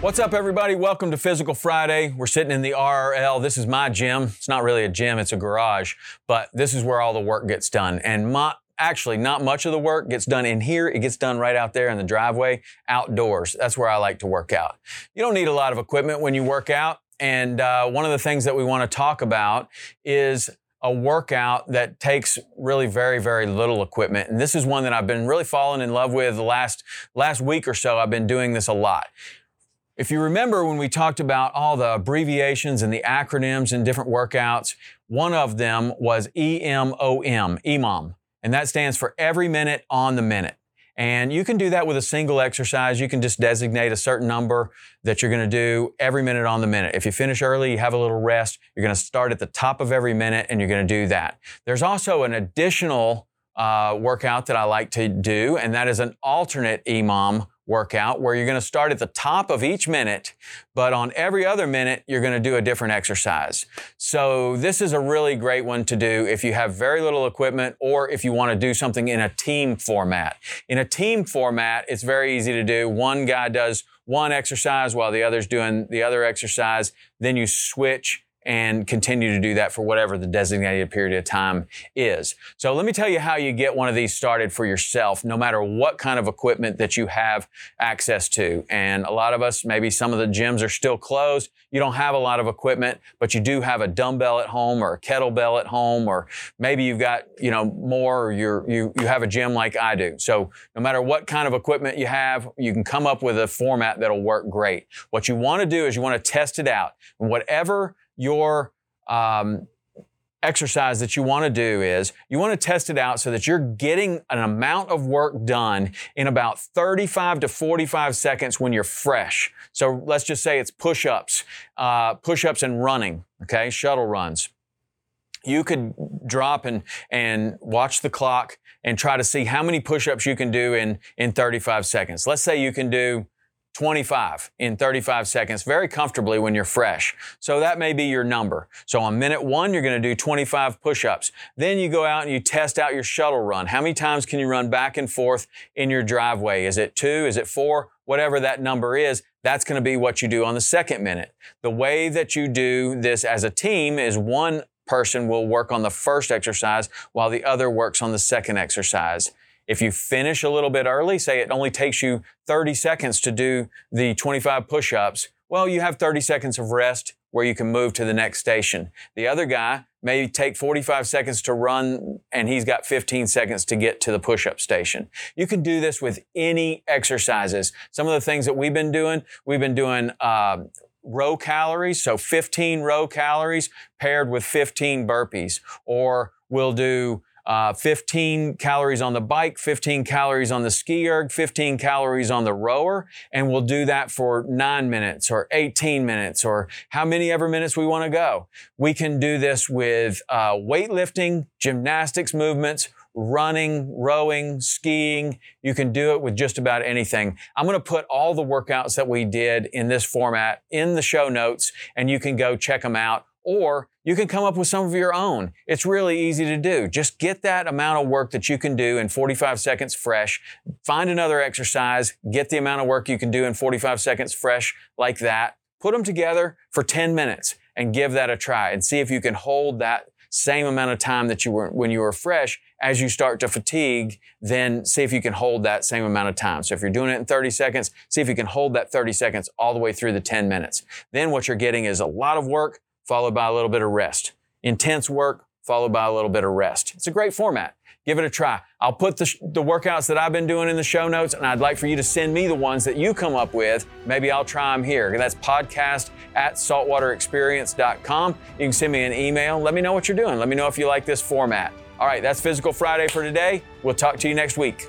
What's up, everybody? Welcome to Physical Friday. We're sitting in the RRL. This is my gym. It's not really a gym, it's a garage, but this is where all the work gets done. And my, actually, not much of the work gets done in here. It gets done right out there in the driveway, outdoors. That's where I like to work out. You don't need a lot of equipment when you work out. And uh, one of the things that we want to talk about is a workout that takes really very very little equipment and this is one that I've been really falling in love with the last last week or so I've been doing this a lot if you remember when we talked about all the abbreviations and the acronyms in different workouts, one of them was EMOM, EMOM, and that stands for every minute on the minute. And you can do that with a single exercise. You can just designate a certain number that you're going to do every minute on the minute. If you finish early, you have a little rest. You're going to start at the top of every minute and you're going to do that. There's also an additional uh, workout that I like to do, and that is an alternate EMOM workout where you're going to start at the top of each minute, but on every other minute, you're going to do a different exercise. So this is a really great one to do if you have very little equipment or if you want to do something in a team format. In a team format, it's very easy to do. One guy does one exercise while the other's doing the other exercise. Then you switch and continue to do that for whatever the designated period of time is. So let me tell you how you get one of these started for yourself, no matter what kind of equipment that you have access to. And a lot of us, maybe some of the gyms are still closed. You don't have a lot of equipment, but you do have a dumbbell at home or a kettlebell at home, or maybe you've got, you know, more, or you're, you, you have a gym like I do. So no matter what kind of equipment you have, you can come up with a format that'll work great. What you want to do is you want to test it out. Whatever your um, exercise that you want to do is you want to test it out so that you're getting an amount of work done in about 35 to 45 seconds when you're fresh. So let's just say it's push ups, uh, push ups and running, okay, shuttle runs. You could drop and, and watch the clock and try to see how many push ups you can do in, in 35 seconds. Let's say you can do 25 in 35 seconds very comfortably when you're fresh. So that may be your number. So on minute one, you're going to do 25 push-ups. Then you go out and you test out your shuttle run. How many times can you run back and forth in your driveway? Is it two? Is it four? Whatever that number is, that's going to be what you do on the second minute. The way that you do this as a team is one person will work on the first exercise while the other works on the second exercise. If you finish a little bit early, say it only takes you 30 seconds to do the 25 push-ups, well, you have 30 seconds of rest where you can move to the next station. The other guy may take 45 seconds to run and he's got 15 seconds to get to the push-up station. You can do this with any exercises. Some of the things that we've been doing, we've been doing uh, row calories, so 15 row calories paired with 15 burpees, or we'll do uh, 15 calories on the bike, 15 calories on the ski erg, 15 calories on the rower, and we'll do that for nine minutes or 18 minutes or how many ever minutes we want to go. We can do this with uh, weightlifting, gymnastics movements, running, rowing, skiing. You can do it with just about anything. I'm going to put all the workouts that we did in this format in the show notes and you can go check them out or you can come up with some of your own. It's really easy to do. Just get that amount of work that you can do in 45 seconds fresh. Find another exercise, get the amount of work you can do in 45 seconds fresh like that. Put them together for 10 minutes and give that a try and see if you can hold that same amount of time that you were when you were fresh as you start to fatigue, then see if you can hold that same amount of time. So if you're doing it in 30 seconds, see if you can hold that 30 seconds all the way through the 10 minutes. Then what you're getting is a lot of work followed by a little bit of rest. Intense work followed by a little bit of rest. It's a great format. Give it a try. I'll put the, sh- the workouts that I've been doing in the show notes, and I'd like for you to send me the ones that you come up with. Maybe I'll try them here. That's podcast at saltwaterexperience.com. You can send me an email. Let me know what you're doing. Let me know if you like this format. All right, that's Physical Friday for today. We'll talk to you next week.